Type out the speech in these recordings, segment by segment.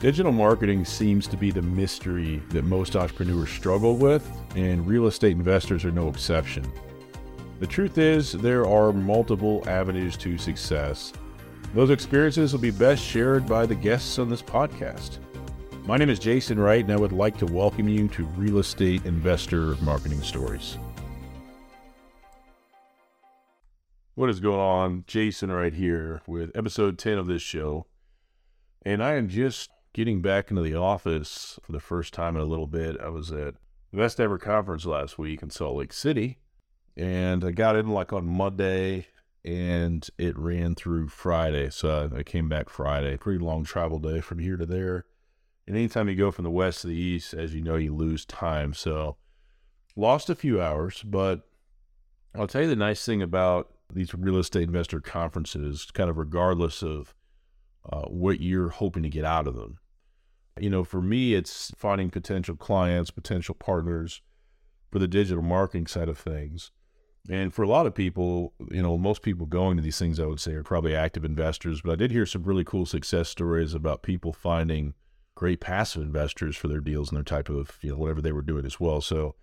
Digital marketing seems to be the mystery that most entrepreneurs struggle with, and real estate investors are no exception. The truth is, there are multiple avenues to success. Those experiences will be best shared by the guests on this podcast. My name is Jason Wright, and I would like to welcome you to Real Estate Investor Marketing Stories. What is going on? Jason Wright here with episode 10 of this show. And I am just getting back into the office for the first time in a little bit. I was at the best ever conference last week in Salt Lake City, and I got in like on Monday, and it ran through Friday. So I came back Friday. Pretty long travel day from here to there. And anytime you go from the west to the east, as you know, you lose time. So lost a few hours, but I'll tell you the nice thing about these real estate investor conferences, kind of regardless of uh, what you're hoping to get out of them. You know, for me, it's finding potential clients, potential partners for the digital marketing side of things. And for a lot of people, you know, most people going to these things, I would say, are probably active investors. But I did hear some really cool success stories about people finding great passive investors for their deals and their type of, you know, whatever they were doing as well. So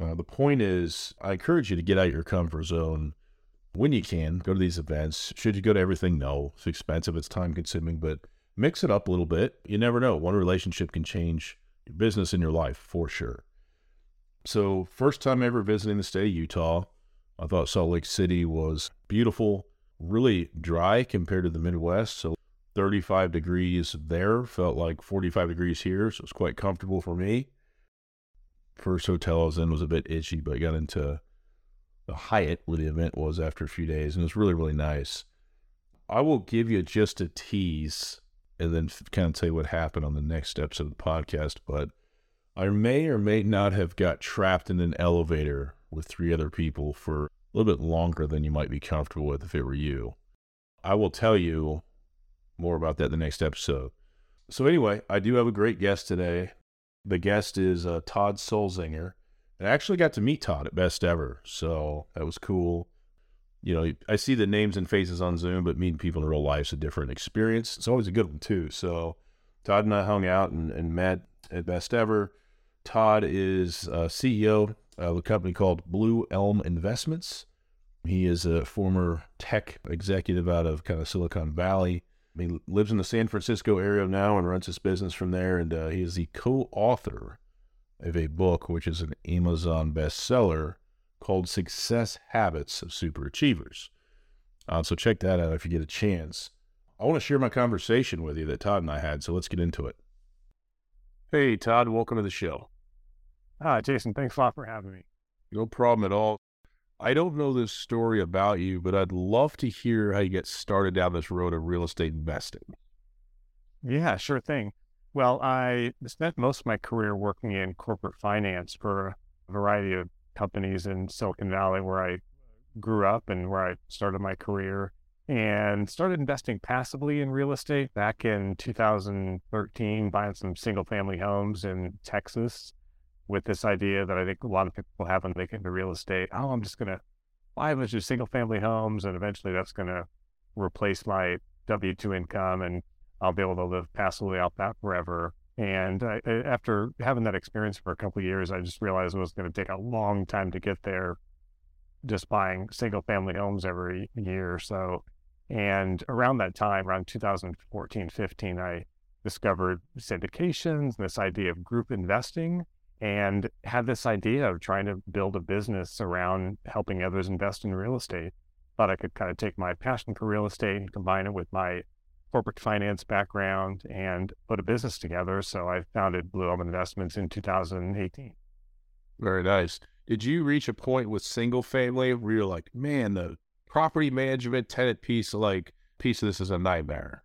uh, the point is, I encourage you to get out of your comfort zone when you can, go to these events. Should you go to everything? No. It's expensive, it's time consuming, but mix it up a little bit. You never know. One relationship can change your business and your life for sure. So, first time ever visiting the state of Utah, I thought Salt Lake City was beautiful, really dry compared to the Midwest. So, 35 degrees there felt like 45 degrees here. So, it was quite comfortable for me. First hotel I was in was a bit itchy, but I got into the Hyatt where the event was after a few days, and it was really, really nice. I will give you just a tease and then kind of tell you what happened on the next episode of the podcast. But I may or may not have got trapped in an elevator with three other people for a little bit longer than you might be comfortable with if it were you. I will tell you more about that in the next episode. So, anyway, I do have a great guest today. The guest is uh, Todd Sulzinger. I actually got to meet Todd at Best Ever, so that was cool. You know, I see the names and faces on Zoom, but meeting people in real life is a different experience. It's always a good one too. So Todd and I hung out and, and met at Best Ever. Todd is uh, CEO of a company called Blue Elm Investments. He is a former tech executive out of kind of Silicon Valley. He lives in the San Francisco area now and runs his business from there. And uh, he is the co-author of a book which is an Amazon bestseller called Success Habits of Superachievers. Uh, so check that out if you get a chance. I want to share my conversation with you that Todd and I had, so let's get into it. Hey, Todd, welcome to the show. Hi, Jason. Thanks a lot for having me. No problem at all. I don't know this story about you, but I'd love to hear how you get started down this road of real estate investing. Yeah, sure thing. Well, I spent most of my career working in corporate finance for a variety of companies in Silicon Valley where I grew up and where I started my career and started investing passively in real estate back in 2013, buying some single family homes in Texas with this idea that I think a lot of people have when they get into real estate. Oh, I'm just going to buy a bunch of single family homes and eventually that's going to replace my W 2 income and I'll be able to live passively off that forever. And I, after having that experience for a couple years, I just realized it was going to take a long time to get there just buying single family homes every year or so. And around that time, around 2014, 15, I discovered syndications, and this idea of group investing, and had this idea of trying to build a business around helping others invest in real estate. Thought I could kind of take my passion for real estate and combine it with my corporate finance background and put a business together. So I founded Blue Elm Investments in 2018. Very nice. Did you reach a point with single family where you're like, man, the property management tenant piece, like piece of this is a nightmare?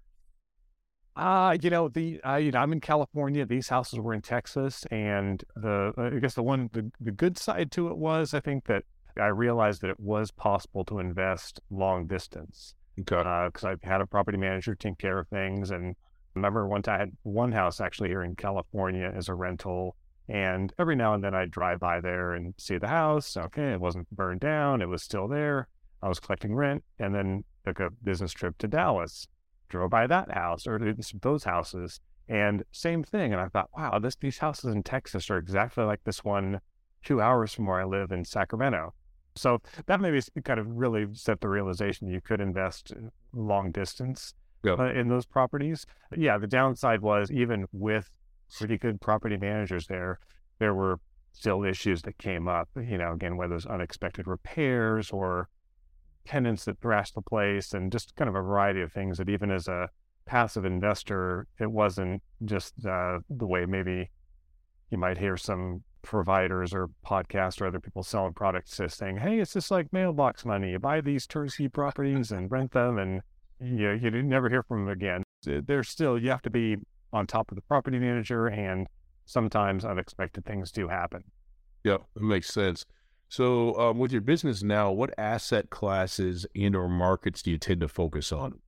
Uh, you know, the uh, you know, I'm in California. These houses were in Texas, and the I guess the one the, the good side to it was I think that I realized that it was possible to invest long distance. Because uh, I had a property manager take care of things. And remember time I had one house actually here in California as a rental. And every now and then I'd drive by there and see the house. Okay, it wasn't burned down, it was still there. I was collecting rent and then took a business trip to Dallas, drove by that house or those houses. And same thing. And I thought, wow, this, these houses in Texas are exactly like this one two hours from where I live in Sacramento. So that maybe kind of really set the realization you could invest long distance yeah. uh, in those properties. Yeah, the downside was even with pretty good property managers there, there were still issues that came up. You know, again, whether it's unexpected repairs or tenants that thrashed the place, and just kind of a variety of things that even as a passive investor, it wasn't just uh, the way maybe you might hear some providers or podcasts or other people selling products is saying, "Hey, it's just like mailbox money. You buy these turnkey properties and rent them, and you you never hear from them again." There's still you have to be on top of the property manager, and sometimes unexpected things do happen. Yeah, that makes sense. So, um, with your business now, what asset classes and or markets do you tend to focus on?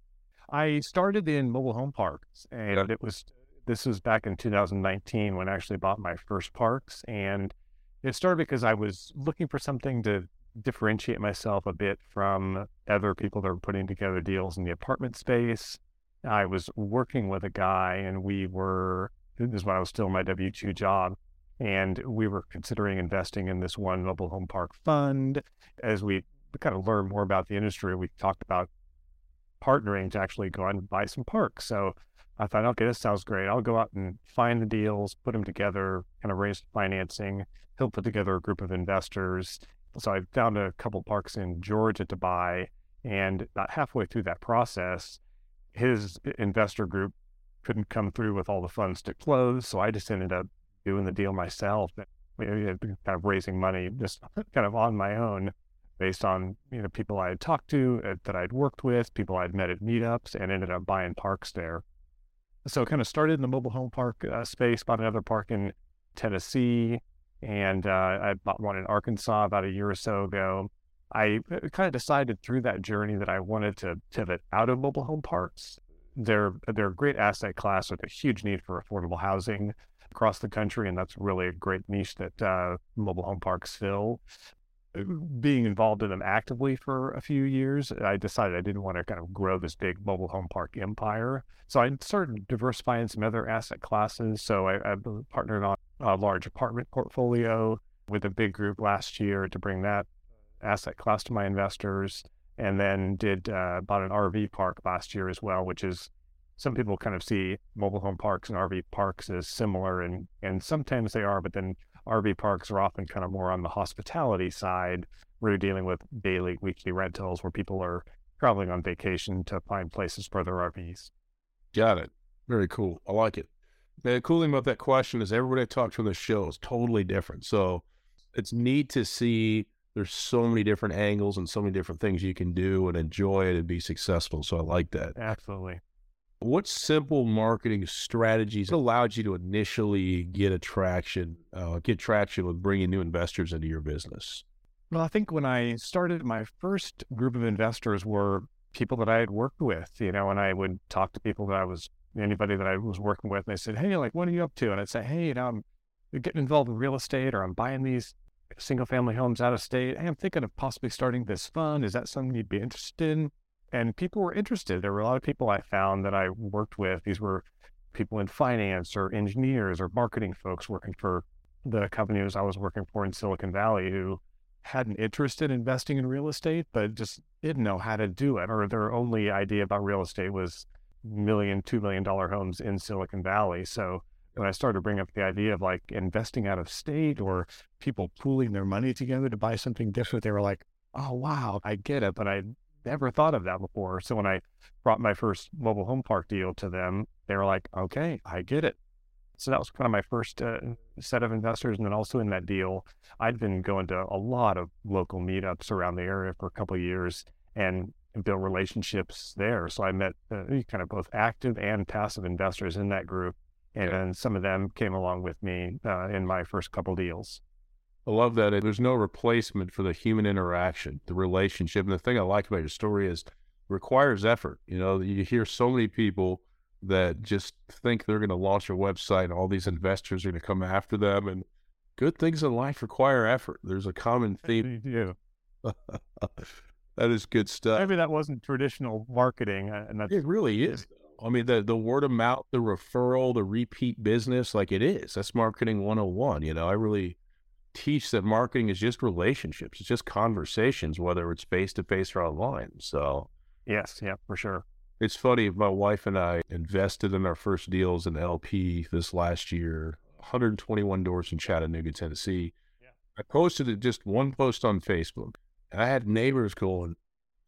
I started in mobile home parks, and it was this was back in 2019 when I actually bought my first parks, and it started because I was looking for something to differentiate myself a bit from other people that were putting together deals in the apartment space. I was working with a guy, and we were this is when I was still in my W two job, and we were considering investing in this one mobile home park fund. As we kind of learned more about the industry, we talked about partnering to actually go out and buy some parks. So I thought, okay, this sounds great. I'll go out and find the deals, put them together, kind of raise financing. He'll put together a group of investors. So I found a couple parks in Georgia to buy. And about halfway through that process, his investor group couldn't come through with all the funds to close. So I just ended up doing the deal myself, kind of raising money just kind of on my own based on you know people I had talked to uh, that I'd worked with, people I'd met at meetups, and ended up buying parks there. So kind of started in the mobile home park uh, space, bought another park in Tennessee, and uh, I bought one in Arkansas about a year or so ago. I uh, kind of decided through that journey that I wanted to pivot out of mobile home parks. They're they're a great asset class with a huge need for affordable housing across the country, and that's really a great niche that uh, mobile home parks fill being involved in them actively for a few years, I decided I didn't want to kind of grow this big mobile home park empire. So I started diversifying some other asset classes. So I, I partnered on a large apartment portfolio with a big group last year to bring that asset class to my investors. And then did uh, bought an RV park last year as well, which is some people kind of see mobile home parks and RV parks as similar, and and sometimes they are, but then RV parks are often kind of more on the hospitality side, where you're dealing with daily, weekly rentals where people are traveling on vacation to find places for their RVs. Got it. Very cool. I like it. The cool thing about that question is everybody I talked to on the show is totally different. So it's neat to see there's so many different angles and so many different things you can do and enjoy it and be successful. So I like that. Absolutely. What simple marketing strategies allowed you to initially get attraction, uh, get traction with bringing new investors into your business? Well, I think when I started, my first group of investors were people that I had worked with, you know, and I would talk to people that I was, anybody that I was working with, and they said, Hey, like, what are you up to? And I'd say, Hey, you know, I'm getting involved in real estate or I'm buying these single family homes out of state. Hey, I'm thinking of possibly starting this fund. Is that something you'd be interested in? And people were interested. There were a lot of people I found that I worked with. These were people in finance or engineers or marketing folks working for the companies I was working for in Silicon Valley who had an interest in investing in real estate, but just didn't know how to do it, or their only idea about real estate was million, two million dollar homes in Silicon Valley. So when I started to bring up the idea of like investing out of state or people pooling their money together to buy something different, they were like, oh, wow, I get it, but I never thought of that before. So when I brought my first mobile home park deal to them, they were like, okay, I get it. So that was kind of my first uh, set of investors. And then also in that deal, I'd been going to a lot of local meetups around the area for a couple of years and built relationships there. So I met uh, kind of both active and passive investors in that group. And then some of them came along with me uh, in my first couple deals. I love that. There's no replacement for the human interaction, the relationship. And the thing I like about your story is requires effort. You know, you hear so many people that just think they're going to launch a website and all these investors are going to come after them. And good things in life require effort. There's a common theme. Yeah. that is good stuff. Maybe that wasn't traditional marketing. Uh, and that's, it really is. I mean, the the word of mouth, the referral, the repeat business, like it is. That's marketing 101. You know, I really teach that marketing is just relationships. It's just conversations, whether it's face to face or online. So yes, yeah, for sure. It's funny. My wife and I invested in our first deals in LP this last year. 121 doors in Chattanooga, Tennessee. Yeah. I posted it just one post on Facebook. And I had neighbors going,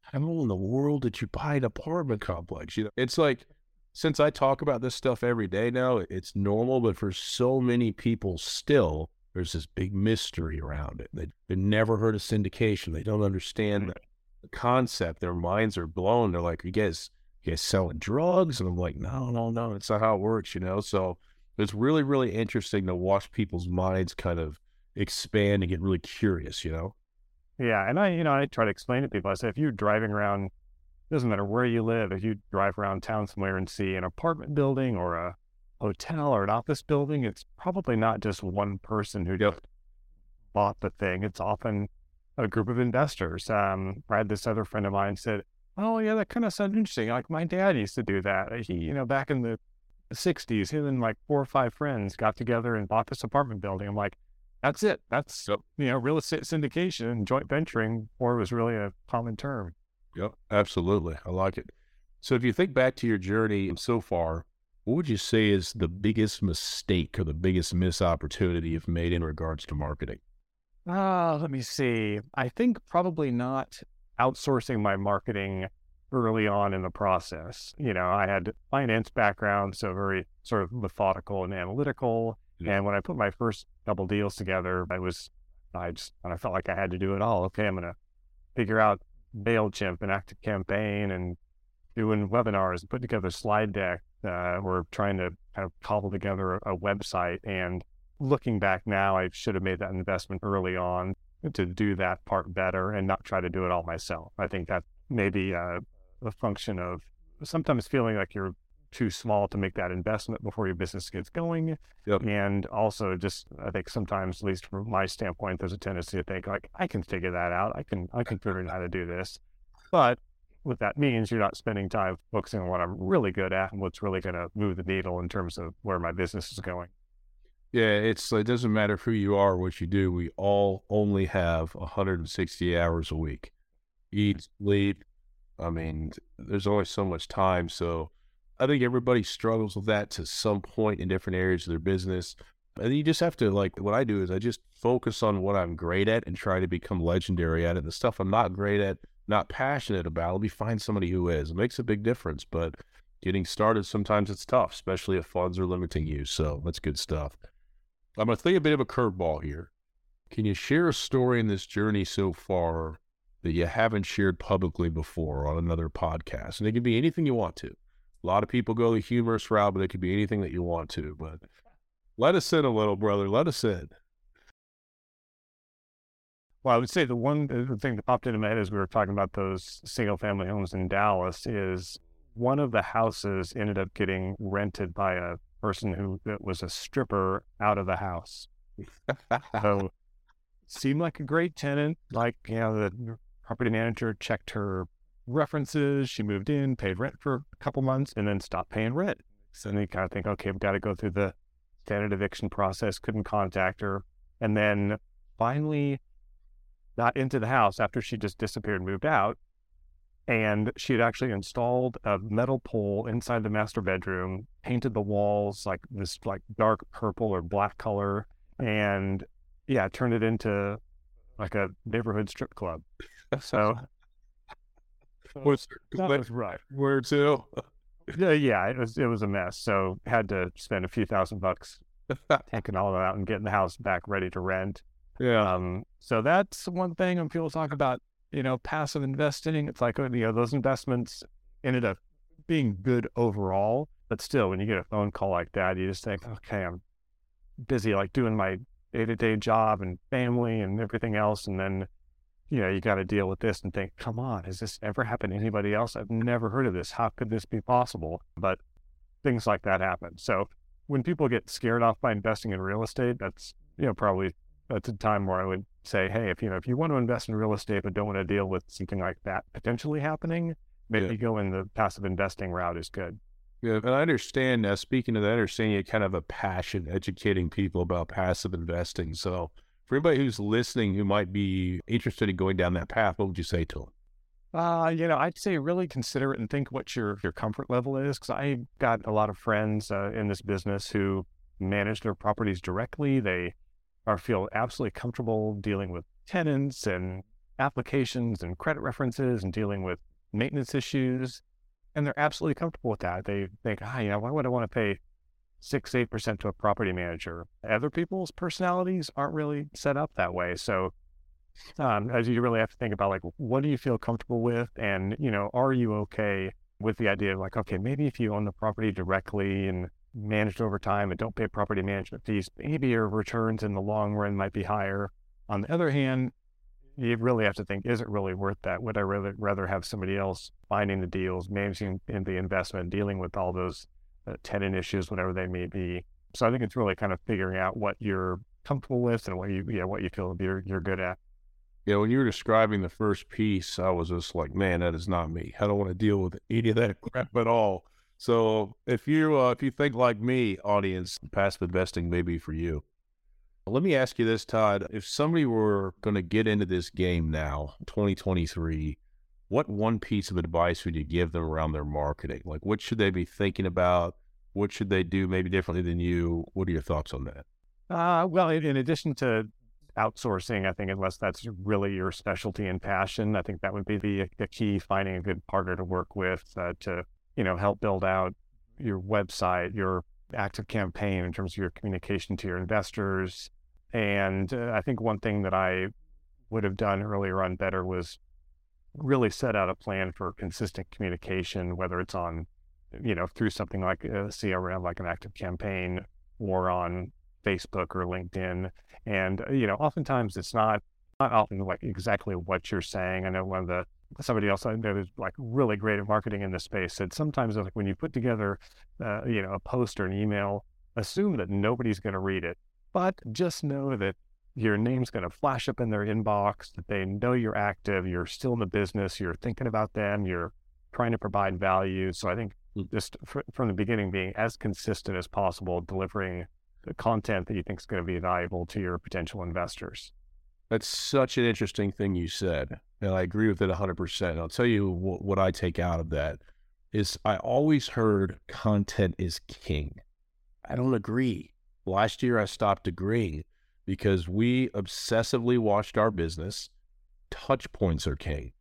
how in the world did you buy an apartment complex? You know, it's like since I talk about this stuff every day now, it's normal, but for so many people still, there's this big mystery around it. They, they've never heard of syndication. They don't understand mm-hmm. the, the concept. Their minds are blown. They're like, you guys, you guys selling drugs? And I'm like, no, no, no, it's not how it works, you know? So it's really, really interesting to watch people's minds kind of expand and get really curious, you know? Yeah. And I, you know, I try to explain to people, I say, if you're driving around, doesn't matter where you live, if you drive around town somewhere and see an apartment building or a hotel or an office building, it's probably not just one person who just bought the thing. It's often a group of investors. Um, I had this other friend of mine said, "Oh yeah, that kind of sounds interesting. Like my dad used to do that. He, you know, back in the '60s, him and like four or five friends got together and bought this apartment building." I'm like, "That's it. That's yep. you know, real estate syndication and joint venturing, or was really a common term." Yep, absolutely. I like it. So if you think back to your journey so far, what would you say is the biggest mistake or the biggest missed opportunity you've made in regards to marketing? Uh, let me see. I think probably not outsourcing my marketing early on in the process. You know, I had finance background, so very sort of methodical and analytical. Yeah. And when I put my first couple deals together, I was, I just, I felt like I had to do it all. Okay, I'm going to figure out MailChimp and Active Campaign and doing webinars and put together slide deck uh, we're trying to kind of cobble together a, website. And looking back now, I should have made that investment early on to do that part better and not try to do it all myself. I think that may be a, a function of sometimes feeling like you're too small to make that investment before your business gets going. Yep. And also just I think sometimes, at least from my standpoint, there's a tendency to think like, I can figure that out. I can I can figure out how to do this. But what that means, you're not spending time focusing on what I'm really good at and what's really going to move the needle in terms of where my business is going. Yeah, it's it doesn't matter who you are, what you do. We all only have 160 hours a week. Eat, sleep. I mean, there's only so much time. So I think everybody struggles with that to some point in different areas of their business. And you just have to like what I do is I just focus on what I'm great at and try to become legendary at it. The stuff I'm not great at, not passionate about, let me find somebody who is. It makes a big difference, but getting started sometimes it's tough, especially if funds are limiting you. So that's good stuff. I'm going to throw a bit of a curveball here. Can you share a story in this journey so far that you haven't shared publicly before on another podcast? And it can be anything you want to. A lot of people go the humorous route, but it could be anything that you want to. But let us in a little, brother. Let us in. Well, I would say the one the thing that popped into my head as we were talking about those single family homes in Dallas is one of the houses ended up getting rented by a person who was a stripper out of the house. so seemed like a great tenant. Like, you know, the property manager checked her references. She moved in, paid rent for a couple months, and then stopped paying rent. So then you kind of think, okay, we've got to go through the standard eviction process. Couldn't contact her. And then finally got into the house after she just disappeared and moved out. And she had actually installed a metal pole inside the master bedroom, painted the walls like this like dark purple or black color, and yeah, turned it into like a neighborhood strip club. So, was that was right. Where to? yeah, yeah, it was it was a mess. So had to spend a few thousand bucks taking all of that out and getting the house back ready to rent. Yeah. Um, so that's one thing when people talk about, you know, passive investing. It's like, you know, those investments ended up being good overall. But still, when you get a phone call like that, you just think, okay, I'm busy like doing my day to day job and family and everything else. And then, you know, you got to deal with this and think, come on, has this ever happened to anybody else? I've never heard of this. How could this be possible? But things like that happen. So when people get scared off by investing in real estate, that's, you know, probably that's a time where I would say, hey, if you know if you want to invest in real estate but don't want to deal with something like that potentially happening, maybe yeah. go in the passive investing route is good. Yeah, and I understand. Uh, speaking of that, I understand you kind of a passion educating people about passive investing. So, for anybody who's listening who might be interested in going down that path, what would you say to them? Uh, you know, I'd say really consider it and think what your your comfort level is. Because I got a lot of friends uh, in this business who manage their properties directly. They are feel absolutely comfortable dealing with tenants and applications and credit references and dealing with maintenance issues, and they're absolutely comfortable with that. They think, ah, you know, why would I want to pay six, eight percent to a property manager? Other people's personalities aren't really set up that way, so um, as you really have to think about like what do you feel comfortable with and you know are you okay with the idea of like okay maybe if you own the property directly and manage it over time and don't pay property management fees maybe your returns in the long run might be higher on the other hand you really have to think is it really worth that would i rather rather have somebody else finding the deals managing in the investment dealing with all those uh, tenant issues whatever they may be so i think it's really kind of figuring out what you're comfortable with and what you yeah what you feel you're you're good at yeah, when you were describing the first piece, I was just like, man, that is not me. I don't want to deal with any of that crap at all. So if you uh, if you think like me, audience, passive investing may be for you. Let me ask you this, Todd. If somebody were going to get into this game now, 2023, what one piece of advice would you give them around their marketing? Like, what should they be thinking about? What should they do maybe differently than you? What are your thoughts on that? Uh, well, in addition to outsourcing, I think, unless that's really your specialty and passion. I think that would be the, the key, finding a good partner to work with uh, to, you know, help build out your website, your active campaign in terms of your communication to your investors. And uh, I think one thing that I would have done earlier on better was really set out a plan for consistent communication, whether it's on, you know, through something like a CRM, like an active campaign, or on Facebook or LinkedIn. And, uh, you know, oftentimes it's not, not often like exactly what you're saying. I know one of the, somebody else I know is like really great at marketing in this space said sometimes like when you put together, uh, you know, a post or an email, assume that nobody's going to read it, but just know that your name's going to flash up in their inbox, that they know you're active, you're still in the business, you're thinking about them, you're trying to provide value. So I think mm. just fr- from the beginning being as consistent as possible, delivering the content that you think is going to be valuable to your potential investors. That's such an interesting thing you said. And I agree with it 100%. I'll tell you what, what I take out of that is I always heard content is king. I don't agree. Last year, I stopped agreeing because we obsessively watched our business. Touch points are king.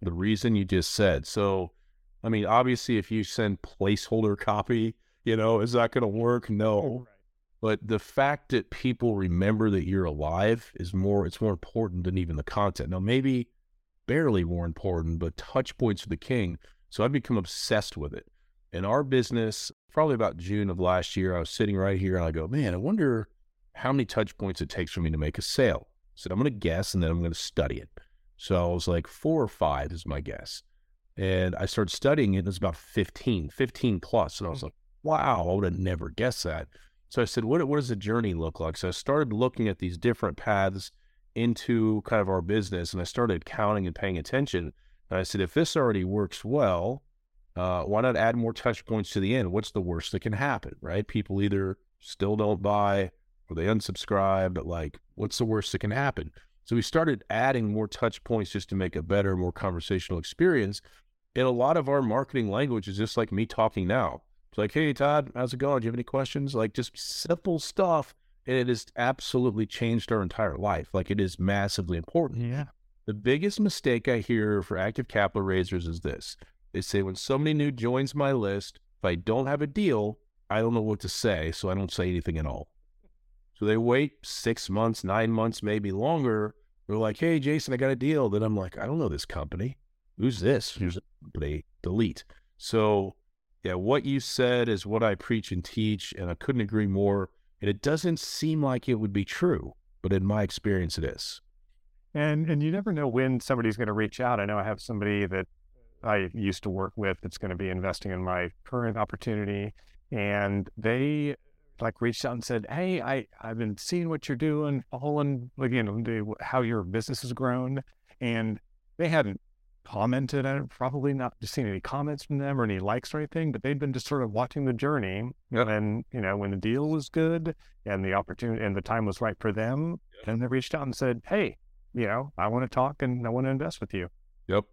The reason you just said. So, I mean, obviously, if you send placeholder copy, you know, is that going to work? No. But the fact that people remember that you're alive is more, it's more important than even the content. Now, maybe barely more important, but touch points are the king. So I've become obsessed with it. In our business, probably about June of last year, I was sitting right here and I go, man, I wonder how many touch points it takes for me to make a sale. So I'm going to guess and then I'm going to study it. So I was like, four or five is my guess. And I started studying it, and it was about 15, 15 plus. And I was hmm. like, wow, I would have never guessed that. So I said, what, what does the journey look like? So I started looking at these different paths into kind of our business and I started counting and paying attention. And I said, if this already works well, uh, why not add more touch points to the end? What's the worst that can happen, right? People either still don't buy or they unsubscribe, but like, what's the worst that can happen? So we started adding more touch points just to make a better, more conversational experience. And a lot of our marketing language is just like me talking now. It's like, hey, Todd, how's it going? Do you have any questions? Like just simple stuff. And it has absolutely changed our entire life. Like it is massively important. Yeah. The biggest mistake I hear for active capital raisers is this. They say when somebody new joins my list, if I don't have a deal, I don't know what to say, so I don't say anything at all. So they wait six months, nine months, maybe longer. They're like, hey, Jason, I got a deal. Then I'm like, I don't know this company. Who's this? Who's they delete. So yeah, what you said is what I preach and teach, and I couldn't agree more. And it doesn't seem like it would be true, but in my experience, it is. And and you never know when somebody's going to reach out. I know I have somebody that I used to work with that's going to be investing in my current opportunity, and they like reached out and said, "Hey, I I've been seeing what you're doing, following like you know how your business has grown," and they hadn't commented on it, probably not just seen any comments from them or any likes or anything, but they'd been just sort of watching the journey. Yep. And, you know, when the deal was good and the opportunity and the time was right for them, then they reached out and said, Hey, you know, I want to talk and I want to invest with you. Yep.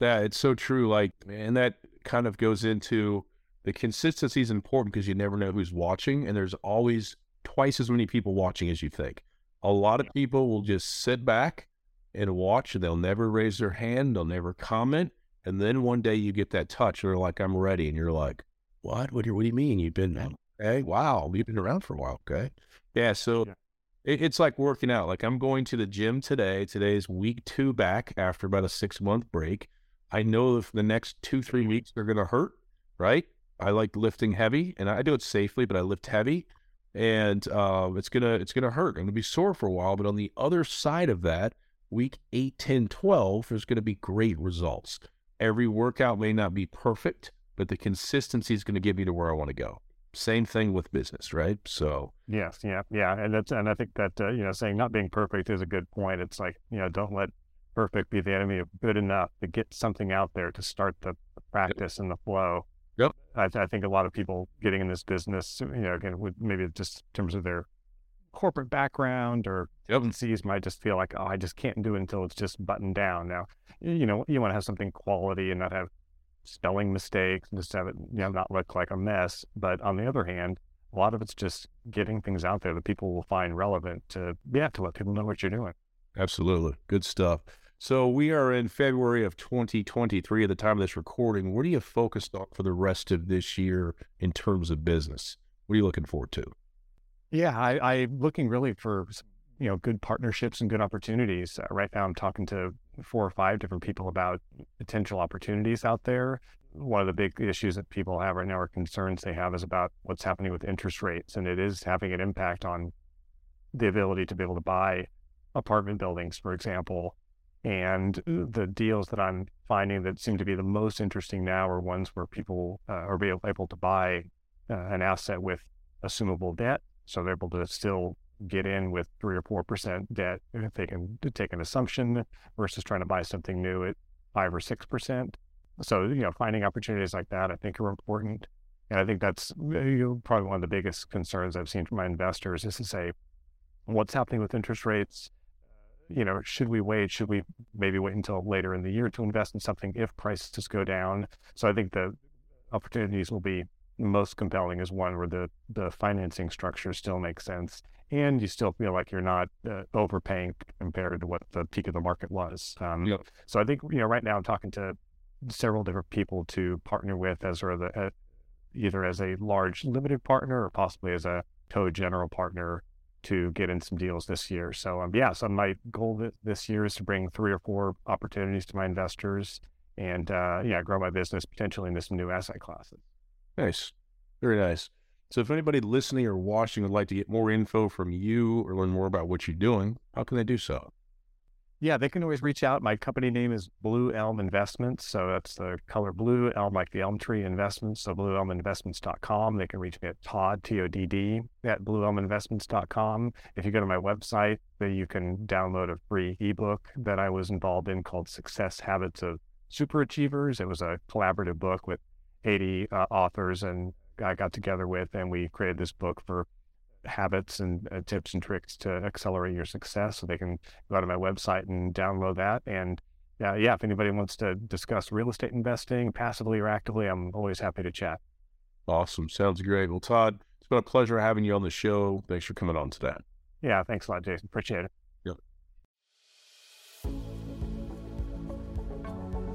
That it's so true. Like, and that kind of goes into the consistency is important because you never know who's watching, and there's always twice as many people watching as you think. A lot of people will just sit back and watch, and they'll never raise their hand, they'll never comment, and then one day you get that touch, and they're like, "I'm ready," and you're like, "What? What do you, what do you mean? You've been okay? Wow, you've been around for a while, okay? Yeah. So Yeah. it, it's like working out. Like I'm going to the gym today. Today's week two back after about a six month break. I know if the next two, three weeks are going to hurt, right? I like lifting heavy and I do it safely, but I lift heavy and um, it's to, it's going to hurt. I'm going to be sore for a while, but on the other side of that, week 8, 10, 12, there's going to be great results. Every workout may not be perfect, but the consistency is going to get me to where I want to go. Same thing with business, right? So, Yes, yeah, yeah, and that's and I think that uh, you know saying not being perfect is a good point. It's like you know don't let perfect be the enemy of good enough to get something out there to start the, practice and the flow. Yep. I, I think a lot of people getting in this business, you know, again, with maybe just in terms of their corporate background or agencies might just feel like, oh, I just can't do it until it's just buttoned down. Now, you know, you want to have something quality and not have spelling mistakes and just have it, you know, not look like a mess. But on the other hand, a lot of it's just getting things out there that people will find relevant to, yeah, to let people know what you're doing. Absolutely. Good stuff. So we are in February of 2023 at the time of this recording. What are you focused on for the rest of this year in terms of business? What are you looking forward to? Yeah, I, I'm looking really for you know good partnerships and good opportunities. Uh, right now, I'm talking to four or five different people about potential opportunities out there. One of the big issues that people have right now, or concerns they have, is about what's happening with interest rates, and it is having an impact on the ability to be able to buy apartment buildings, for example. And the deals that I'm finding that seem to be the most interesting now are ones where people uh, are able to buy uh, an asset with assumable debt so they're able to still get in with three or four percent debt if they can take an assumption versus trying to buy something new at five or six percent. So you know, finding opportunities like that I think are important, and I think that's you know, probably one of the biggest concerns I've seen from my investors is to say, what's happening with interest rates? You know, should we wait? Should we maybe wait until later in the year to invest in something if prices go down? So I think the opportunities will be most compelling is one where the the financing structure still makes sense and you still feel like you're not uh, overpaying compared to what the peak of the market was. Um, Yep. So I think you know right now I'm talking to several different people to partner with as sort of the, uh, either as a large limited partner or possibly as a co-general partner to get in some deals this year. So um, yeah, so my goal th- this year is to bring three or four opportunities to my investors and uh, yeah, grow my business potentially into some new asset classes. Nice. Very nice. So if anybody listening or watching would like to get more info from you or learn more about what you're doing, how can they do so? Yeah, they can always reach out. My company name is Blue Elm Investments. So that's the color blue, elm like the elm tree investments. So blueelminvestments.com. They can reach me at Todd, T O D D, at blueelminvestments.com. If you go to my website, then you can download a free ebook that I was involved in called Success Habits of Super Achievers. It was a collaborative book with 80 uh, authors and I got together with, and we created this book for habits and uh, tips and tricks to accelerate your success. So they can go to my website and download that. And uh, yeah, if anybody wants to discuss real estate investing passively or actively, I'm always happy to chat. Awesome. Sounds great. Well, Todd, it's been a pleasure having you on the show. Thanks for coming on today. Yeah, thanks a lot, Jason. Appreciate it.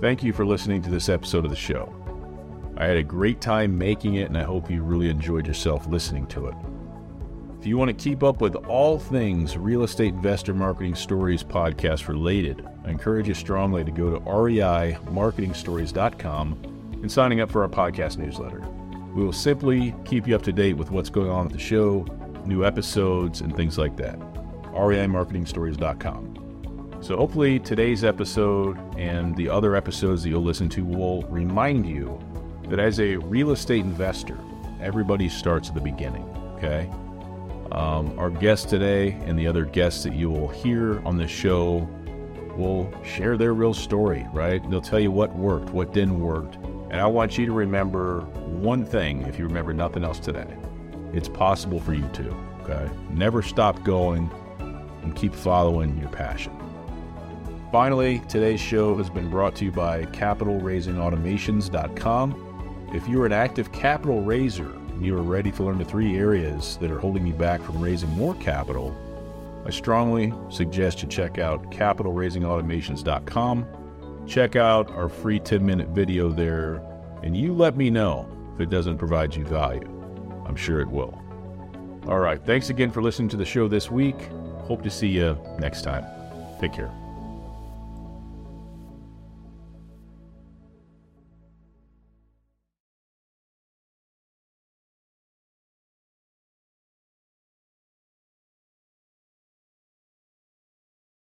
Thank you for listening to this episode of the show. I had a great time making it, and I hope you really enjoyed yourself listening to it. If you want to keep up with all things Real Estate Investor Marketing Stories podcast related, I encourage you strongly to go to reimarketingstories.com and signing up for our podcast newsletter. We will simply keep you up to date with what's going on at the show, new episodes, and things like that. reimarketingstories.com. So hopefully today's episode and the other episodes that you'll listen to will remind you that as a real estate investor, everybody starts at the beginning. Okay. Um, our guest today and the other guests that you will hear on the show will share their real story, right? They'll tell you what worked, what didn't work. And I want you to remember one thing if you remember nothing else today. It's possible for you too, okay? Never stop going and keep following your passion. Finally, today's show has been brought to you by capitalraisingautomations.com. If you're an active capital raiser and you are ready to learn the three areas that are holding you back from raising more capital, I strongly suggest you check out capitalraisingautomations.com. Check out our free 10 minute video there, and you let me know if it doesn't provide you value. I'm sure it will. All right, thanks again for listening to the show this week. Hope to see you next time. Take care.